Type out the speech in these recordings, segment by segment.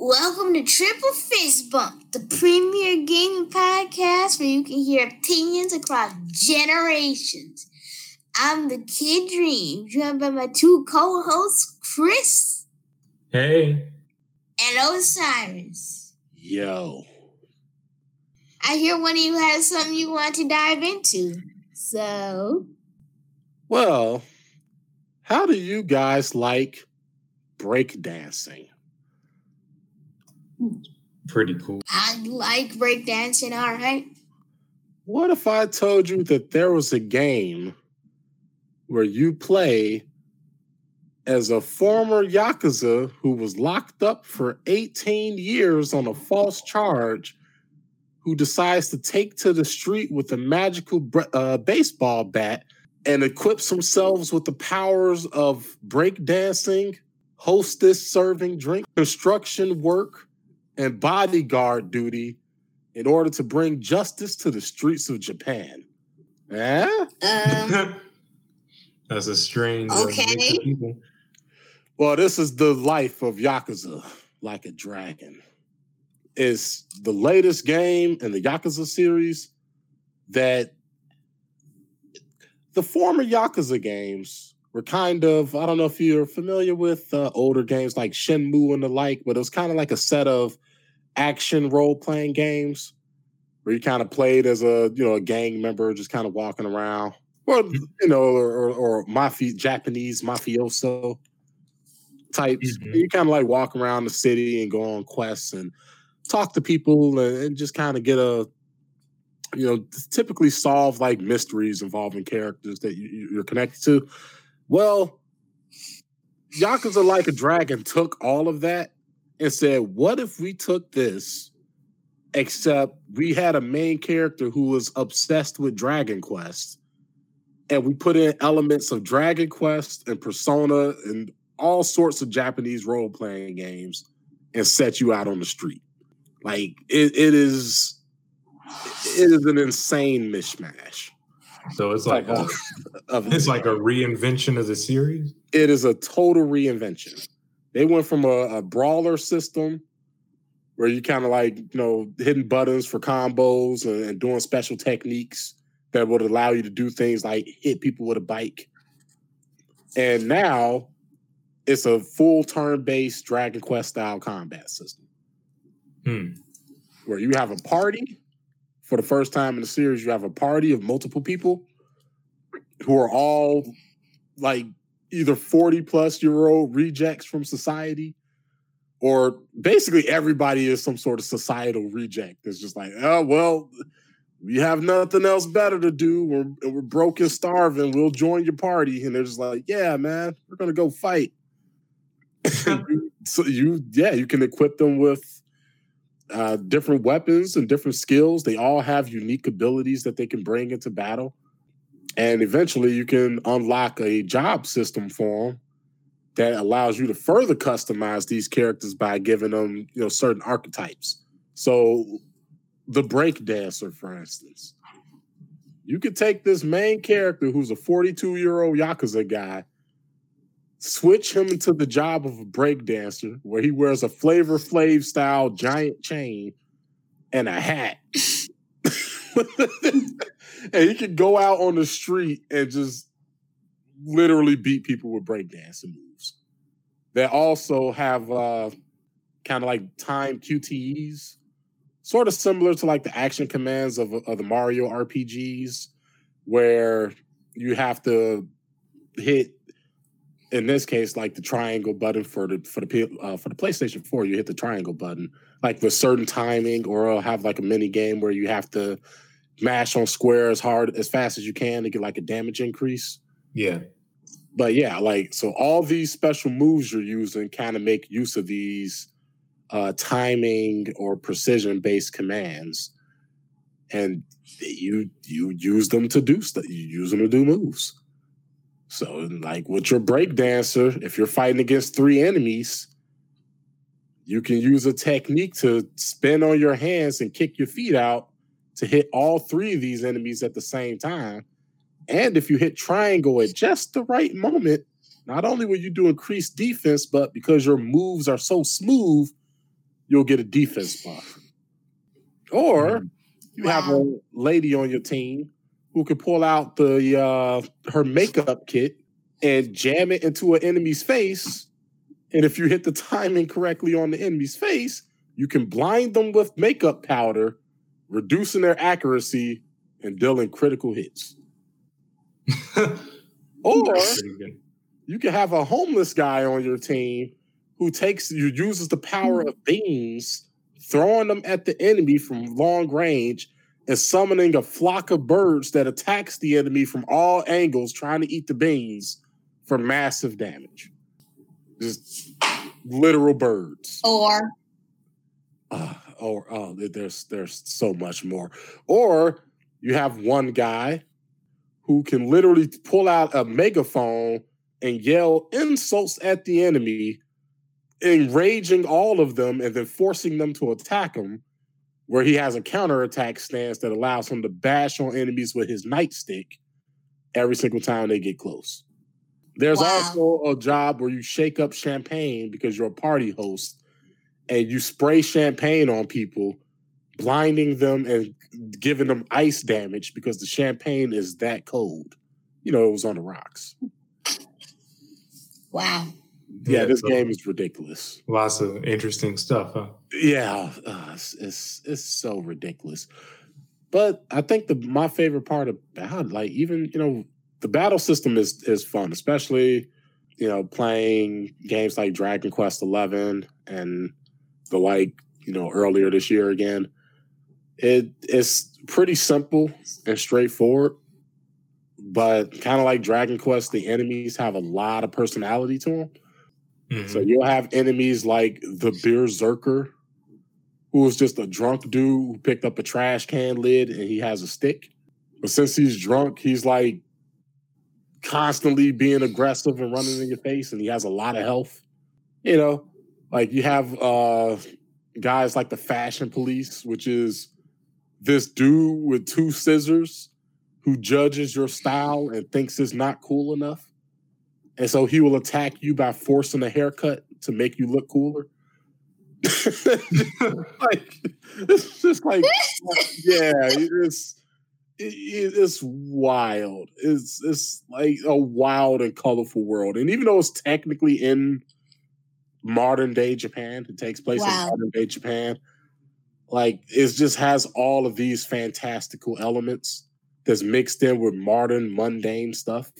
Welcome to Triple Fist Bump, the premier gaming podcast where you can hear opinions across generations. I'm the Kid Dream, joined by my two co-hosts, Chris Hey. and Osiris. Yo. I hear one of you has something you want to dive into. So, Well, how do you guys like breakdancing? Pretty cool. I like breakdancing, all right? What if I told you that there was a game where you play as a former Yakuza who was locked up for 18 years on a false charge, who decides to take to the street with a magical uh, baseball bat and equips themselves with the powers of breakdancing, hostess serving drink, construction work, and bodyguard duty in order to bring justice to the streets of Japan. Eh? Um, That's a strange uh, mix of Okay. people. Well, this is the life of Yakuza like a dragon. It's the latest game in the Yakuza series that the former Yakuza games were kind of, I don't know if you're familiar with uh, older games like Shenmue and the like, but it was kind of like a set of action role playing games where you kind of played as a, you know, a gang member just kind of walking around. Or, you know, or, or, or mafia, Japanese mafioso types. Mhm. You kind of like walk around the city and go on quests and talk to people and, and just kind of get a, you know, typically solve like mysteries involving characters that you- you're connected to. Well, Yakuza Like a Dragon took all of that and said, what if we took this, except we had a main character who was obsessed with Dragon Quest, and we put in elements of Dragon Quest and Persona and all sorts of Japanese role playing games and set you out on the street. Like it, it is, it is an insane mishmash. So it's like a, Of it's like a reinvention of the series. it is a total reinvention. They went from a, a brawler system where you kind of like, you know, hitting buttons for combos and, and doing special techniques that would allow you to do things like hit people with a bike. And now it's a full turn based Dragon Quest style combat system Hmm. where you have a party for the first time in the series. You have a party of multiple people who are all like either 40 plus year old rejects from society or basically everybody is some sort of societal reject. It's just like, oh, well, we have nothing else better to do. We're, we're broke and starving. We'll join your party. And they're just like, yeah, man, we're going to go fight. so you, yeah, you can equip them with uh, different weapons and different skills. They all have unique abilities that they can bring into battle. And eventually you can unlock a job system for them that allows you to further customize these characters by giving them, you know, certain archetypes. So the break dancer, for instance, you could take this main character who's a 42 year old Yakuza guy, switch him into the job of a break dancer where he wears a flavor flav style giant chain and a hat. and he can go out on the street and just literally beat people with breakdancing moves. They also have uh, kind of like time QTEs, sort of similar to like the action commands of, of the Mario RPGs, where you have to hit. In this case, like the triangle button for the for the uh, for the PlayStation Four, you hit the triangle button like with certain timing, or it'll have like a mini game where you have to mash on square as hard as fast as you can to get like a damage increase. Yeah. But yeah, like so all these special moves you're using kind of make use of these uh timing or precision based commands. And you you use them to do stuff. You use them to do moves. So like with your break dancer, if you're fighting against three enemies, you can use a technique to spin on your hands and kick your feet out to hit all three of these enemies at the same time. And if you hit triangle at just the right moment, not only will you do increased defense, but because your moves are so smooth, you'll get a defense buff. Or Mhm. you have a lady on your team who can pull out the uh, her makeup kit and jam it into an enemy's face. And if you hit the timing correctly on the enemy's face, you can blind them with makeup powder, reducing their accuracy and dealing critical hits. Or you can have a homeless guy on your team who takes you uses the power of beans, throwing them at the enemy from long range and summoning a flock of birds that attacks the enemy from all angles, trying to eat the beans for massive damage. Just literal birds. Or Uh, or oh, oh there's there's so much more. Or you have one guy who can literally pull out a megaphone and yell insults at the enemy, enraging all of them and then forcing them to attack him. Where he has a counterattack stance that allows him to bash on enemies with his nightstick every single time they get close. There's Wow. also a job where you shake up champagne because you're a party host and you spray champagne on people, blinding them and giving them ice damage because the champagne is that cold. You know, it was on the rocks. wow. Yeah, this so game is ridiculous. lots of interesting stuff, huh? Yeah, uh, it's, it's it's so ridiculous. But I think the my favorite part about like even you know the battle system is is fun, especially you know playing games like Dragon Quest Eleven and the like you know earlier this year again. It it's pretty simple and straightforward, but kind of like Dragon Quest, the enemies have a lot of personality to them. Mhm. So you'll have enemies like the Berserker, who is just a drunk dude who picked up a trash can lid and he has a stick. But since he's drunk, he's like constantly being aggressive and running in your face, and he has a lot of health. You know, like you have uh guys like the Fashion Police, which is this dude with two scissors who judges your style and thinks it's not cool enough. And so he will attack you by forcing a haircut to make you look cooler. like it's just like yeah, it's it, it's wild. It's it's like a wild and colorful world. And even though it's technically in modern day Japan, it takes place Wow. in modern day Japan. Like it just has all of these fantastical elements that's mixed in with modern mundane stuff.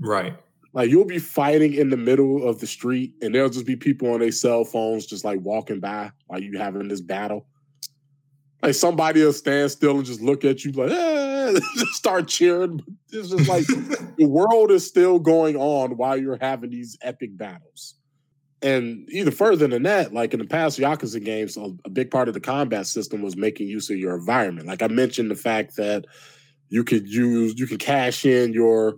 Right. Like you'll be fighting in the middle of the street, and there'll just be people on their cell phones just like walking by while you having this battle. Like somebody will stand still and just look at you like, eh, just start cheering. It's just like the world is still going on while you're having these epic battles. And even further than that, like in the past Yakuza games, a, big part of the combat system was making use of your environment. Like I mentioned, the fact that you could use, you can cash in your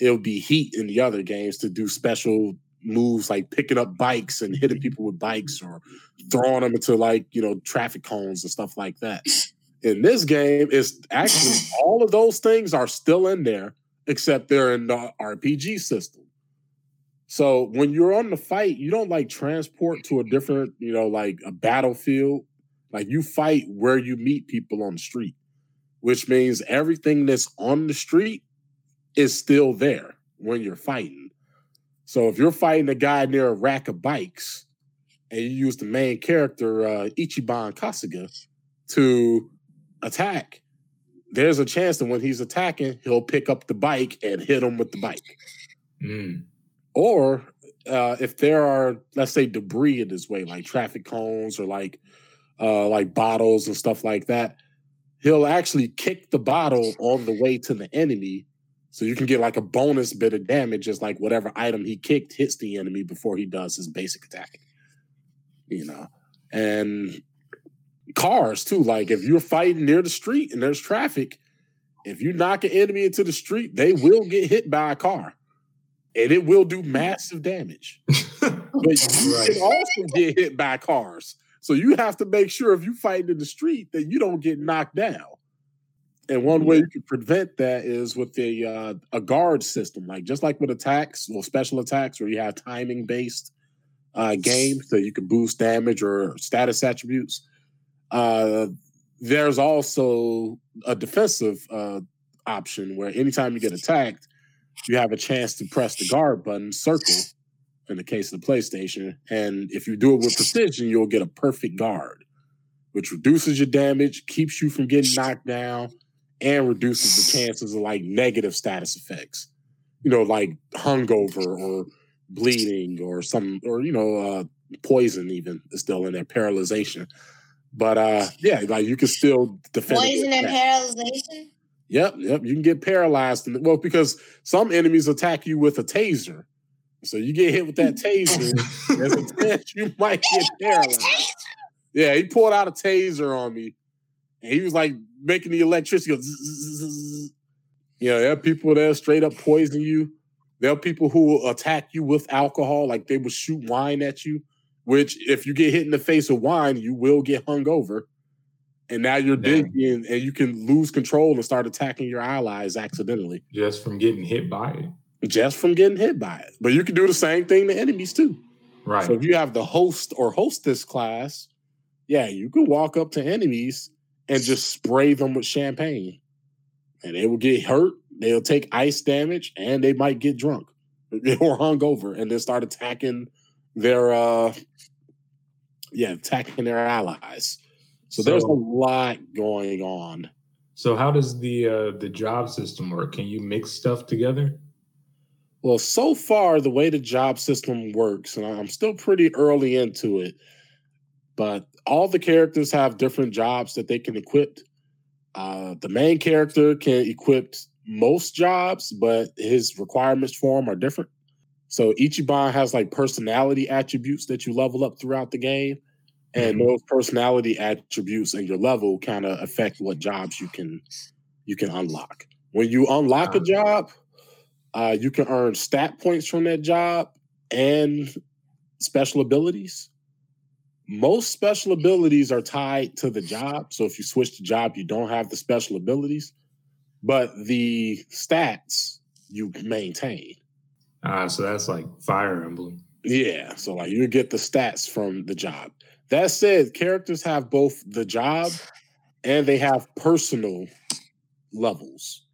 it'll be heat in the other games to do special moves like picking up bikes and hitting mm-hmm. people with bikes or throwing them into like you know traffic cones and stuff like that. In this game it's actually all of those things are still in there except they're in the rpg system so when you're on the fight you don't like transport to a different you know like a battlefield like you fight where you meet people on the street which means everything that's on the street is still there when you're fighting. So if you're fighting a guy near a rack of bikes and you use the main character, uh, Ichiban Kasuga, to attack, there's a chance that when he's attacking, he'll pick up the bike and hit him with the bike. Mm. Or uh, if there are, let's say, debris in his way, like traffic cones or like uh, like bottles and stuff like that, he'll actually kick the bottle on the way to the enemy so you can get like a bonus bit of damage as like whatever item he kicked hits the enemy before he does his basic attack. You know, and cars too. Like if you're fighting near the street and there's traffic, if you knock an enemy into the street, they will get hit by a car, and it will do massive damage. But you Right. can also get hit by cars. So you have to make sure if you fight in the street that you don't get knocked down. And one way you can prevent that is with a uh, a guard system, like just like with attacks, well, special attacks where you have timing based uh, game, so you can boost damage or status attributes. Uh, there's also a defensive uh, option where anytime you get attacked, you have a chance to press the guard button, circle, in the case of the PlayStation. And if you do it with precision, you'll get a perfect guard, which reduces your damage, keeps you from getting knocked down, and reduces the chances of like negative status effects. You know, like hungover or bleeding or some, or, you know, uh, poison even is still in there, paralyzation. But uh yeah, like you can still defend. Poison and paralyzation? Yep, yep. You can get paralyzed. In the, well, because some enemies attack you with a taser. So you get hit with that taser, there's a chance you might get paralyzed. Yeah, he pulled out a taser on me. And he was like making the electricity go. Zzz, there are people that straight up poison you. There are people who will attack you with alcohol, like they will shoot wine at you. Which, if you get hit in the face with wine, you will get hung over and now you're dizzy and, and you can lose control and start attacking your allies accidentally Just from getting hit by it. just from getting hit by it. But you can do the same thing to enemies too. Right. So if you have the host or hostess class, yeah, you can walk up to enemies and just spray them with champagne, and they will get hurt. They'll take ice damage, and they might get drunk or hung over, and then start attacking their uh, yeah, attacking their allies. So, there's a lot going on. so how does the uh the job system work? Can you mix stuff together? Well, so far, the way the job system works, and I'm still pretty early into it, but all the characters have different jobs that they can equip. Uh, the main character can equip most jobs, but his requirements for them are different. So Ichiban has like personality attributes that you level up throughout the game, and Mhm. those personality attributes and your level kind of affect what jobs you can you can unlock. When you unlock a job, uh, you can earn stat points from that job and special abilities. Most special abilities are tied to the job. So if you switch the job, you don't have the special abilities, but the stats you maintain. Ah, so that's like Fire Emblem. Yeah. So like you get the stats from the job. That said, characters have both the job and they have personal levels.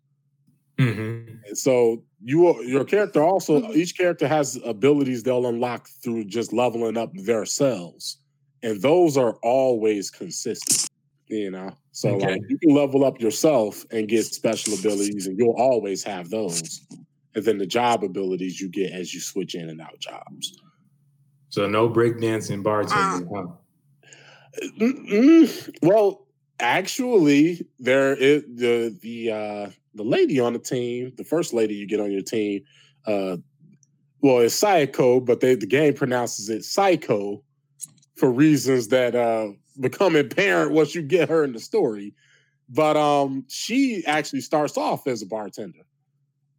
Mm-hmm. And so you your character also each character has abilities they'll unlock through just leveling up their selves. And those are always consistent. You know? So Okay. like you can level up yourself and get special abilities and you'll always have those. And then the job abilities you get as you switch in and out jobs. So no breakdancing bartender, huh? Mm-mm. Well, actually, there is the the uh the lady on the team, the first lady you get on your team, uh well, it's Saeko, but they the game pronounces it Psycho for reasons that uh become apparent once you get her in the story. But um she actually starts off as a bartender.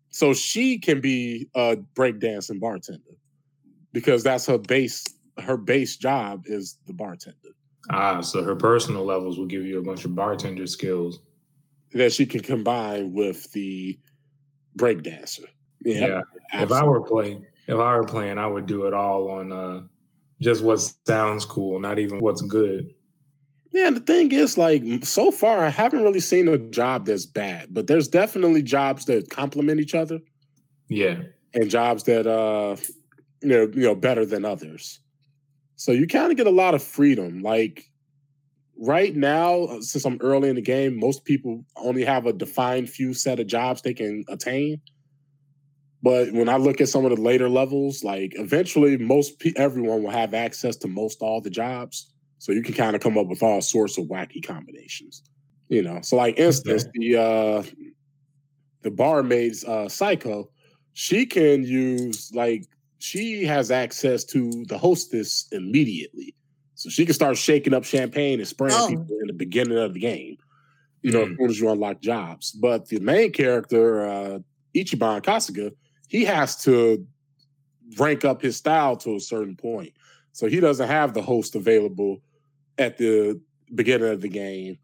So she can be a breakdancing bartender because that's her base her base job is the bartender. Ah, so her personal levels will give you a bunch of bartender skills. that she can combine with the breakdancer. Yeah. If I were playing, if I were playing, I would do it all on uh just what sounds cool, not even what's good. Yeah, the thing is, like, so far, I haven't really seen a job that's bad, but there's definitely jobs that complement each other Yeah. and jobs that, uh, you know, you know, better than others. So you kind of get a lot of freedom. Like right now, uh, since I'm early in the game, most people only have a defined few set of jobs they can attain. But when I look at some of the later levels, like eventually, most pe- everyone will have access to most all the jobs. So you can kind of come up with all sorts of wacky combinations. You know, so like instance, the uh the barmaid's uh psycho, she can use like she has access to the hostess immediately. So she can start shaking up champagne and spraying Oh. people in the beginning of the game. You know, Mm. as soon as you unlock jobs. But the main character, uh Ichiban Kasuga, he has to rank up his style to a certain point. So he doesn't have the host available at the beginning of the game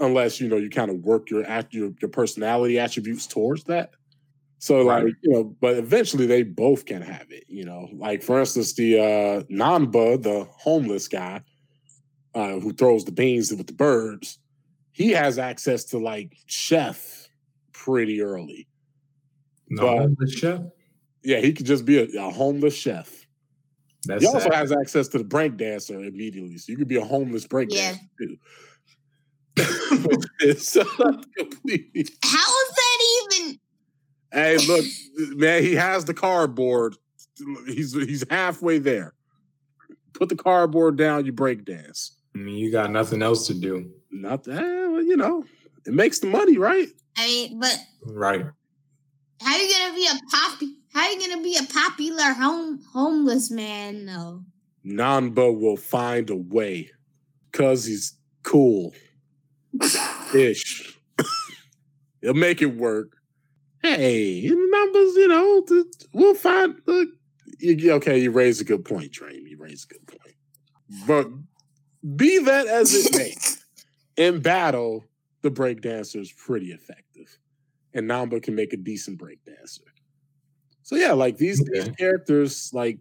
unless you know you kind of work your act your, your personality attributes towards that. So Right. like, you know, but eventually they both can have it, you know. Like for instance, the uh Namba, the homeless guy, uh, who throws the beans with the birds, he has access to like chef pretty early. No, But- the chef. Yeah, he could just be a, a homeless chef. That's he also sad. has access to the break dancer immediately, so you could be a homeless break Yeah. dancer too. it's completely. How is that even? Hey, look, man, he has the cardboard. He's he's halfway there. Put the cardboard down, you break dance. I mean, you got nothing else to do, Not that, well, you know, it makes the money, right? I mean, but right? how you gonna be a poppy? How you gonna be a popular home homeless man though? Namba will find a way because he's cool ish. He'll make it work. Hey, in the numbers, you know, th- we'll find. Look, you, okay, you raise a good point, Dream. You raise a good point. But be that as it may, in battle, the breakdancer is pretty effective, and Namba can make a decent breakdancer. So yeah, like these, these characters, like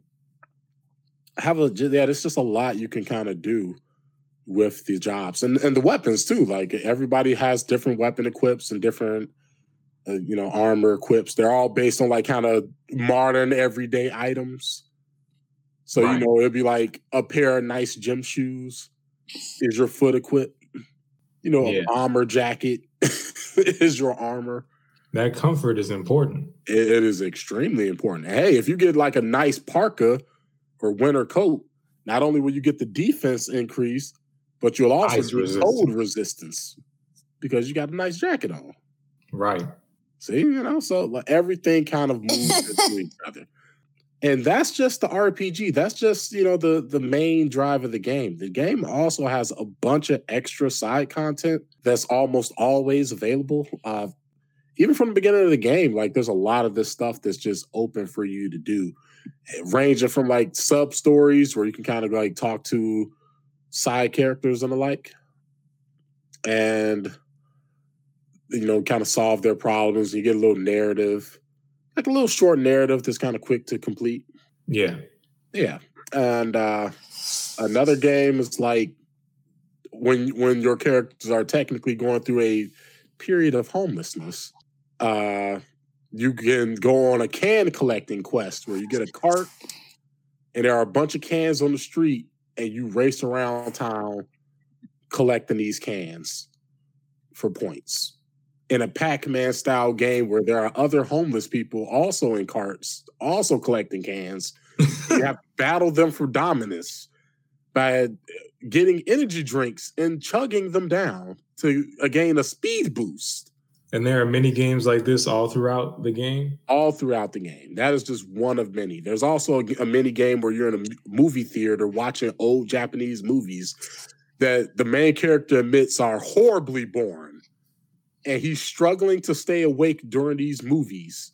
have a yeah, it's just a lot you can kind of do with the jobs and and the weapons too. Like everybody has different weapon equips and different uh, you know armor equips. They're all based on like kind of modern everyday items. So Right. you know it'd be like a pair of nice gym shoes is your foot equipped. You know, Yeah. a bomber jacket is your armor. That comfort is important. It- it is extremely important. Hey, if you get like a nice parka or winter coat, not only will you get the defense increase, but you'll also Ice get resistance. cold resistance because you got a nice jacket on. Right. See, you know, so like everything kind of moves into each other. And that's just the RPG. That's just, you know, the the main drive of the game. The game also has a bunch of extra side content that's almost always available. Uh even from the beginning of the game, like there's a lot of this stuff that's just open for you to do. Ranging from like sub stories where you can kind of like talk to side characters and the like. And you know, kind of solve their problems. You get a little narrative, like a little short narrative that's kind of quick to complete. Yeah. Yeah. And uh another game is like when when your characters are technically going through a period of homelessness, uh you can go on a can collecting quest where you get a cart and there are a bunch of cans on the street and you race around town collecting these cans for points. In a Pac-Man style game where there are other homeless people also in carts, also collecting cans you have to battle them for dominance by uh, getting energy drinks and chugging them down to uh, gain a speed boost and there are many games like this all throughout the game. all throughout the game. That is just one of many. There's also a, a mini game where you're in a movie theater watching old Japanese movies that the main character admits are horribly boring. And he's struggling to stay awake during these movies.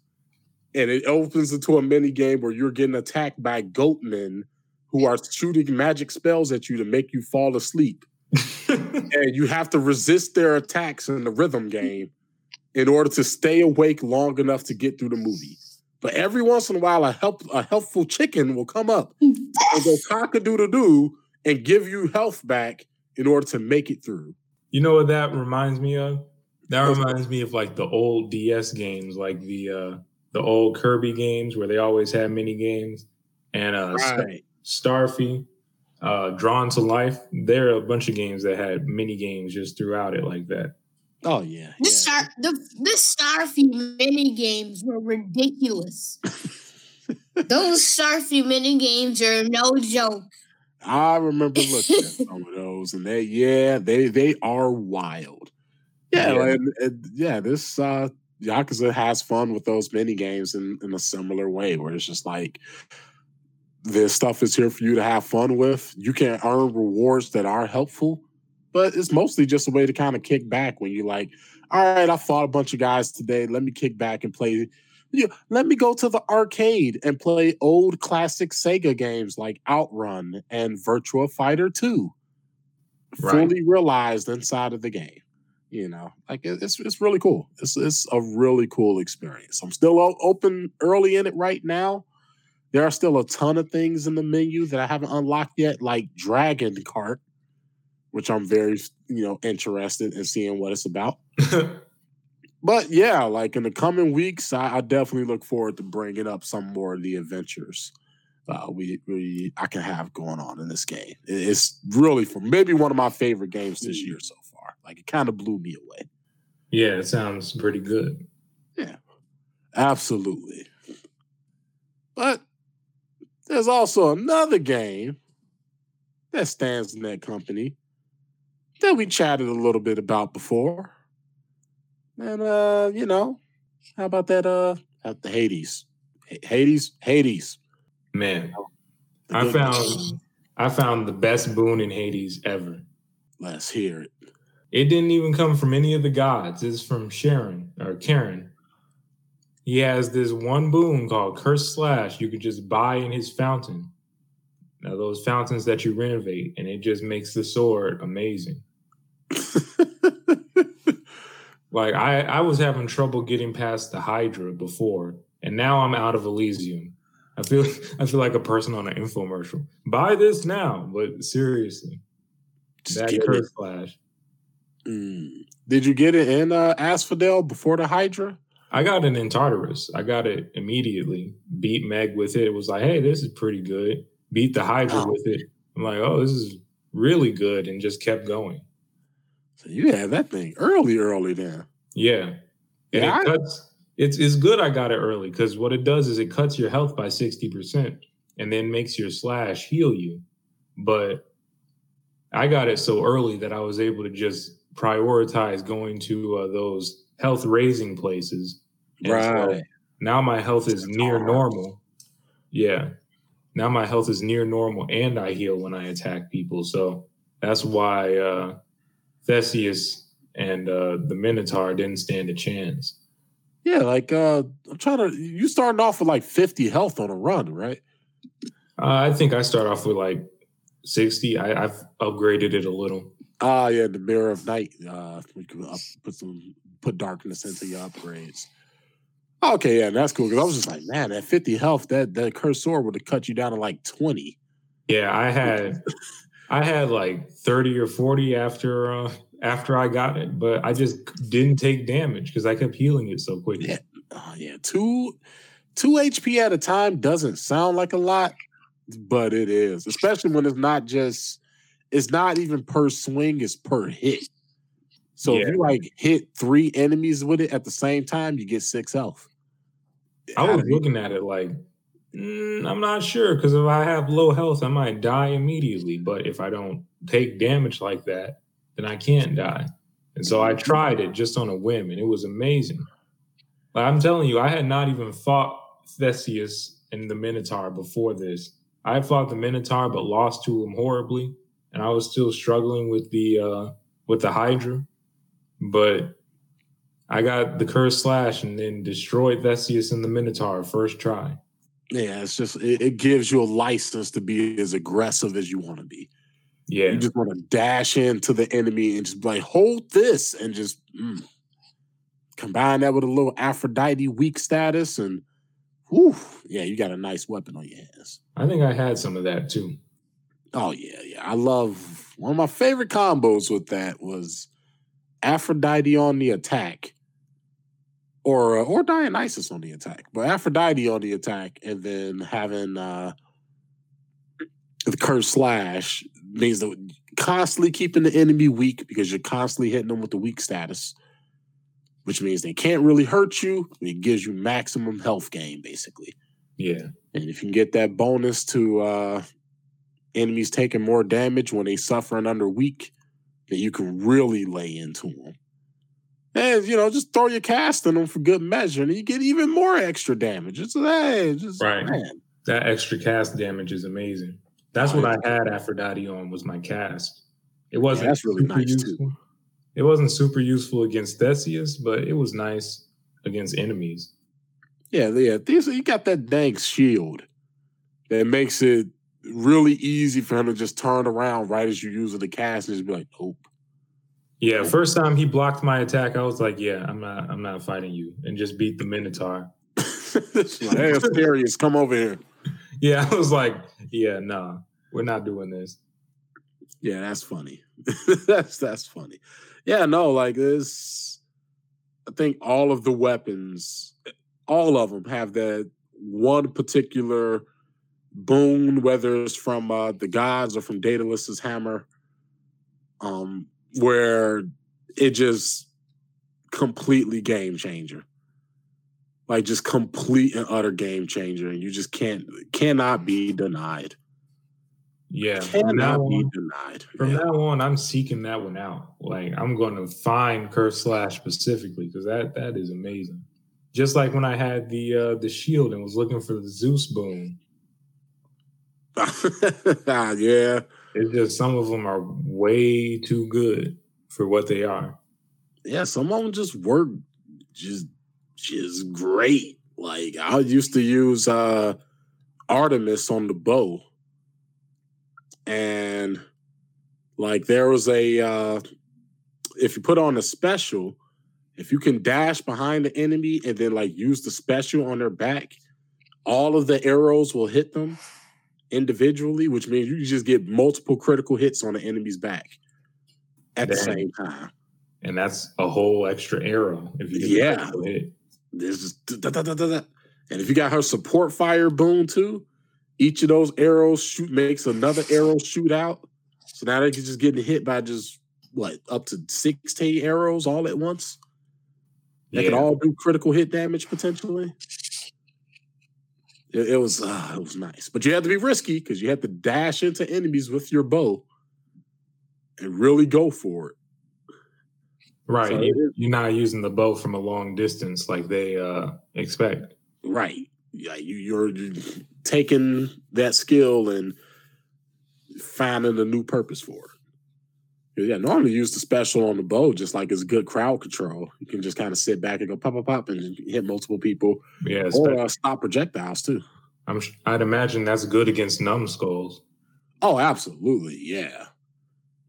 And it opens into a mini game where you're getting attacked by goatmen who are shooting magic spells at you to make you fall asleep. and you have to resist their attacks in the rhythm game in order to stay awake long enough to get through the movie. But every once in a while, a help a helpful chicken will come up and go cock a doodle doo and give you health back in order to make it through. You know what that reminds me of? That reminds me of like the old DS games, like the uh the old Kirby games where they always had mini games and uh Star- Starfy, uh Drawn to Life. There are a bunch of games that had mini games just throughout it like that. Oh yeah. The star the the Starfy mini games were ridiculous. Those Starfy mini games are no joke. I remember looking at some of those, and they yeah they they are wild. Yeah, Yeah. And, and yeah. This uh Yakuza has fun with those mini games in in a similar way, where it's just like this stuff is here for you to have fun with. You can earn rewards that are helpful, but it's mostly just a way to kind of kick back when you're like, all right, I fought a bunch of guys today. Let me kick back and play. Yeah, let me go to the arcade and play old classic Sega games like Outrun and Virtua Fighter 2. Right. Fully realized inside of the game. You know, like it's it's really cool. It's it's a really cool experience. I'm still open early in it right now. There are still a ton of things in the menu that I haven't unlocked yet, like Dragon Kart, which I'm very you know interested in seeing what it's about. But yeah, like in the coming weeks, I, I definitely look forward to bringing up some more of the adventures uh, we we I can have going on in this game. It's really for maybe one of my favorite games this year so. Like it kind of blew me away. yeah, it sounds pretty good. Yeah, absolutely. But there's also another game that stands in that company that we chatted a little bit about before. And uh, you know, how about that uh at the Hades? H- Hades, Hades. Man, I found I found the best boon in Hades ever. Let's hear it. It didn't even come from any of the gods. It's from Sharon or Karen. He has this one boon called Curse Slash you could just buy in his fountain. Now those fountains that you renovate, and it just makes the sword amazing. Like I, I was having trouble getting past the Hydra before, and now I'm out of Elysium. I feel I feel like a person on an infomercial. Buy this now, but seriously, Just that curse slash. Mm. Did you get it in uh, Asphodel before the Hydra? I got it in Tartarus. I got it immediately. Beat Meg with it. It was like, hey, this is pretty good. Beat the Hydra Oh. with it. I'm like, oh, this is really good, and just kept going. So you had that thing early, early then. Yeah. And Yeah, it cuts it's it's good I got it early because what it does is it cuts your health by 60% and then makes your slash heal you. But I got it so early that I was able to just prioritize going to uh, those health raising places. And so Right. now my health is near normal. Yeah. Now my health is near normal and I heal when I attack people. So that's why uh Theseus and uh the Minotaur didn't stand a chance. Yeah, like uh I'm trying to you starting off with like 50 health on a run, right? Uh, I think I start off with like 60. I, I've upgraded it a little. Ah, yeah, the mirror of night. Uh we can up, put some put darkness into your upgrades. Okay, yeah, that's cool. Cause I was just like, man, that 50 health, that that cursed sword would have cut you down to like 20. Yeah, I had I had like 30 or 40 after uh after I got it, but I just didn't take damage because I kept healing it so quickly. Yeah. Oh yeah, two two HP at a time doesn't sound like a lot, but it is, especially when it's not just it's not even per swing, it's per hit. So if you like hit three enemies with it at the same time, you get six health. I was looking at it like mm, I'm not sure because if I have low health, I might die immediately. But if I don't take damage like that, then I can't die. And so I tried it just on a whim, and it was amazing. Like I'm telling you, I had not even fought Theseus and the Minotaur before this. I fought the Minotaur, but lost to him horribly, and I was still struggling with the uh, with the Hydra. But I got the curse slash and then destroyed Theseus and the Minotaur first try. Yeah, it's just it, it gives you a license to be as aggressive as you want to be. Yeah, You just want to dash into the enemy and just like, hold this, and just mm. combine that with a little Aphrodite weak status, and whew, yeah, you got a nice weapon on your hands. I think I had some of that too. Oh yeah, yeah. I love one of my favorite combos with that was Aphrodite on the attack, or uh, or Dionysus on the attack, but Aphrodite on the attack, and then having uh the curse slash means that constantly keeping the enemy weak because you're constantly hitting them with the weak status, which means they can't really hurt you. It gives you maximum health gain, basically. Yeah, And if you can get that bonus to uh enemies taking more damage when they suffering under weak, then you can really lay into them. And you know, just throw your cast in them for good measure, and you get even more extra damage. It's hey, just Right. man. that extra cast damage is amazing. That's Oh, what I had Aphrodite on was my cast. It wasn't that's really super nice, too. useful. It wasn't super useful against Theseus, but it was nice against enemies. Yeah, yeah. Theseus got that dang shield that makes it really easy for him to just turn around right as you use the cast and just be like, nope. Yeah, first time he blocked my attack, I was like, "Yeah, I'm not, I'm not fighting you," and just beat the Minotaur. hey, Asterius, come over here. Yeah, I was like, "Yeah, nah, we're not doing this." Yeah, that's funny. that's that's funny. Yeah, no, like this. I think all of the weapons, all of them, have that one particular boon, whether it's from uh, the gods or from Daedalus's hammer, um, where it just completely game changer. Like just complete and utter game changer, and you just can't cannot be denied. Yeah, cannot be on, denied. From yeah. now on, I'm seeking that one out. Like I'm going to find Curse Slash specifically because that that is amazing. Just like when I had the uh the shield and was looking for the Zeus boon. yeah, it's just some of them are way too good for what they are. Yeah, some of them just work just just great. Like I used to use uh Artemis on the bow. And like there was a uh if you put on a special, if you can dash behind the enemy and then like use the special on their back, all of the arrows will hit them individually, which means you just get multiple critical hits on the enemy's back at Dang. the same time. And that's a whole extra arrow if you yeah. This is da, da, da, and if you got her support fire boon too, each of those arrows shoot makes another arrow shoot out. So now they can just get hit by just what up to 16 arrows all at once. They yeah. can all do critical hit damage potentially. It, it was uh, it was nice, but you had to be risky because you had to dash into enemies with your bow and really go for it. Right, so you're not using the bow from a long distance like they uh, expect. Right, yeah, you, you're taking that skill and finding a new purpose for it. Yeah, normally use the special on the bow just like it's good crowd control. You can just kind of sit back and go pop, pop, pop, and hit multiple people. Yeah, or uh, stop projectiles too. I'm. I'd imagine that's good against numbskulls. Oh, absolutely, yeah.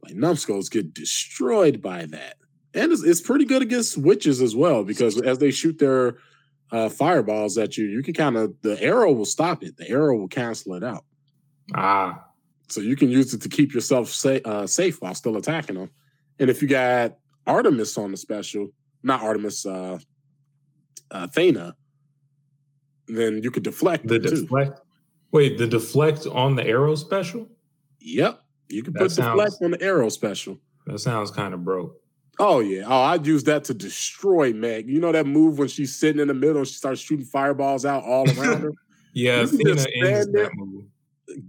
Like numbskulls get destroyed by that, and it's, it's pretty good against witches as well because as they shoot their uh, fireballs at you, you can kind of the arrow will stop it. The arrow will cancel it out. Ah, so you can use it to keep yourself sa- uh, safe while still attacking them. And if you got Artemis on the special, not Artemis, uh, uh Athena, then you could deflect the deflect. Too. Wait, the deflect on the arrow special? Yep, you can that put sounds, deflect on the arrow special. That sounds kind of broke. Oh yeah. Oh, I'd use that to destroy Meg. You know that move when she's sitting in the middle and she starts shooting fireballs out all around her? yeah, Athena ends that move.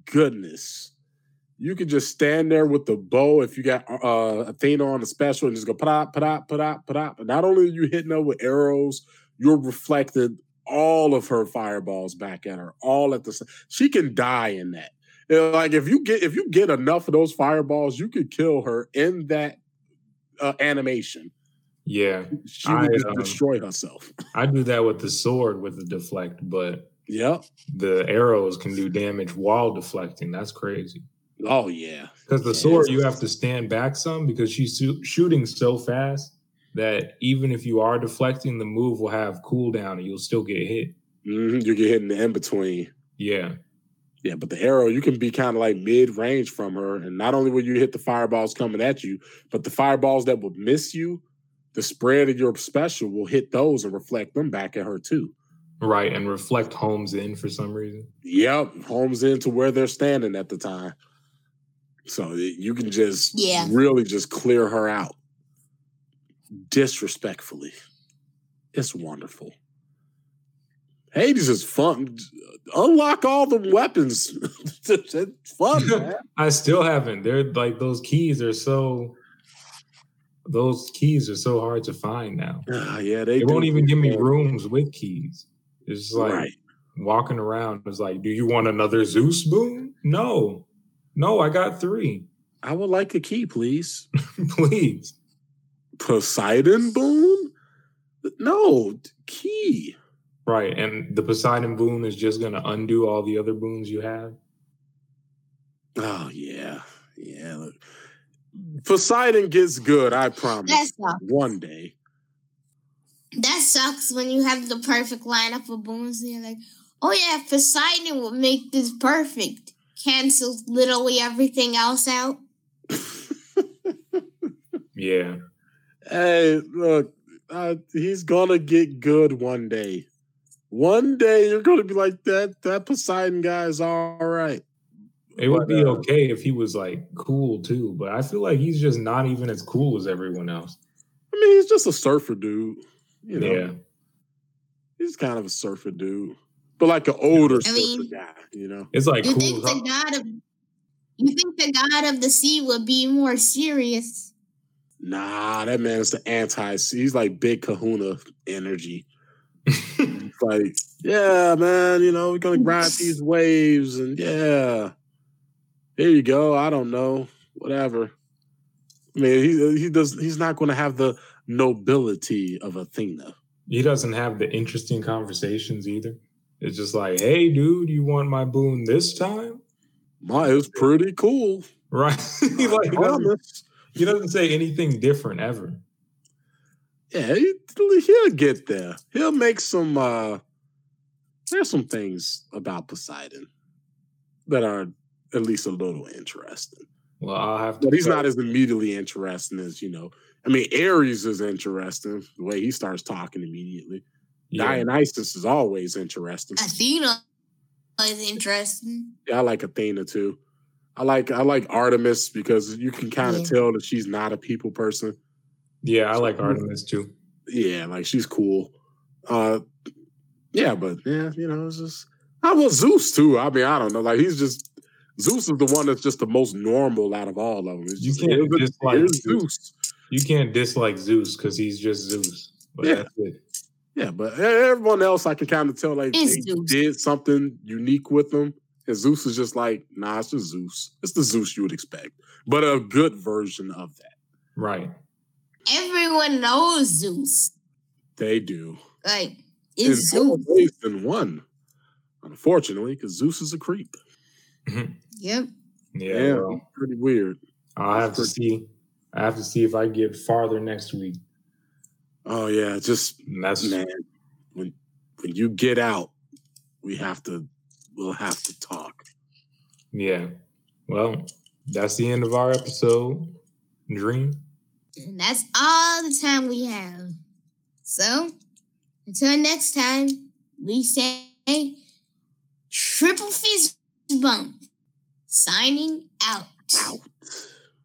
Goodness you could just stand there with the bow if you got uh, Athena on the special and just go pop, pop, pop, pop. But not only are you hitting her with arrows, you're reflected all of her fireballs back at her, all at the same. She can die in that. like if you get if you get enough of those fireballs, you could kill her in that uh, animation. Yeah, she would I, um, destroy herself. I do that with the sword with the deflect, but yeah, the arrows can do damage while deflecting. That's crazy. Oh yeah, because the yeah, sword you have to stand back some because she's shooting so fast that even if you are deflecting, the move will have cooldown and you'll still get hit. Mm-hmm. You get hit in the in between. Yeah, yeah, but the arrow you can be kind of like mid range from her, and not only will you hit the fireballs coming at you, but the fireballs that will miss you, the spread of your special will hit those and reflect them back at her too. Right, and reflect homes in for some reason. Yep, homes in to where they're standing at the time. So you can just yeah. really just clear her out disrespectfully. It's wonderful. Hades is fun. Unlock all the weapons. it's fun, man. I still haven't. They're like those keys are so those keys are so hard to find now. Uh, yeah, they, they won't even give me rooms with keys. It's like right. walking around. It's like, do you want another Zeus boon? No. No, I got three. I would like a key, please. please. Poseidon boon? No, key. Right. And the Poseidon boon is just going to undo all the other boons you have. Oh, yeah. Yeah. Poseidon gets good, I promise. That sucks. One day. That sucks when you have the perfect lineup of boons and you're like, oh yeah, Poseidon will make this perfect. Cancels literally everything else out. Yeah. Hey, look, uh, he's gonna get good one day. One day you're gonna be like that. That Poseidon guy is all right. It would be uh, okay if he was like cool too, but I feel like he's just not even as cool as everyone else. I mean, he's just a surfer dude. You know, Yeah. he's kind of a surfer dude, but like an older I mean- guy. You know, It's like You cool. think as the god of you think the god of the sea would be more serious? nah, that man is the anti. He's like big Kahuna energy. It's like, yeah, man, you know, we're gonna ride these waves, and yeah, here you go. I don't know, whatever. I mean, he he does. He's not going to have the nobility of Athena. he doesn't have the interesting conversations either. It's just like, hey, dude, you want my boon this time? My, was pretty cool. Right? he, like, I doesn't, he doesn't say anything different ever. Yeah, he, he'll get there. He'll make some. uh There's some things about Poseidon that are at least a little interesting. Well, I'll have to. But he's not as immediately interesting as you know. I mean, Ares is interesting the way he starts talking immediately. Yeah. Dionysus is always interesting. Athena is interesting. Yeah, I like Athena too. I like I like Artemis because you can kind of Yeah. tell that she's not a people person. Yeah, I like Artemis too. Yeah, like she's cool. Uh yeah, but yeah, you know, it's just I was Zeus too. I mean, I don't know. Like he's just Zeus is the one that's just the most normal out of all of them. It's You can't here's- dislike here's Zeus. Zeus. You can't dislike Zeus because he's just Zeus. But Yeah. that's it. Yeah, but everyone else I can kind of tell like Is they Zeus. did something unique with them. And Zeus is just like, nah, it's just Zeus. It's the Zeus you would expect, but a good version of that. Right. Everyone knows Zeus. They do. Like, In it's more Zeus. ways than one, unfortunately, because Zeus is a creep. Mm-hmm. Yep. Yeah. Yeah, pretty weird. I'll have to see. I have to see if I get farther next week. Oh yeah, just that's man, when when you get out, we have to we'll have to talk. yeah. Well, that's the end of our episode. Dream. And that's all the time we have. So, until next time, we say triple fist bump. Signing out. Out.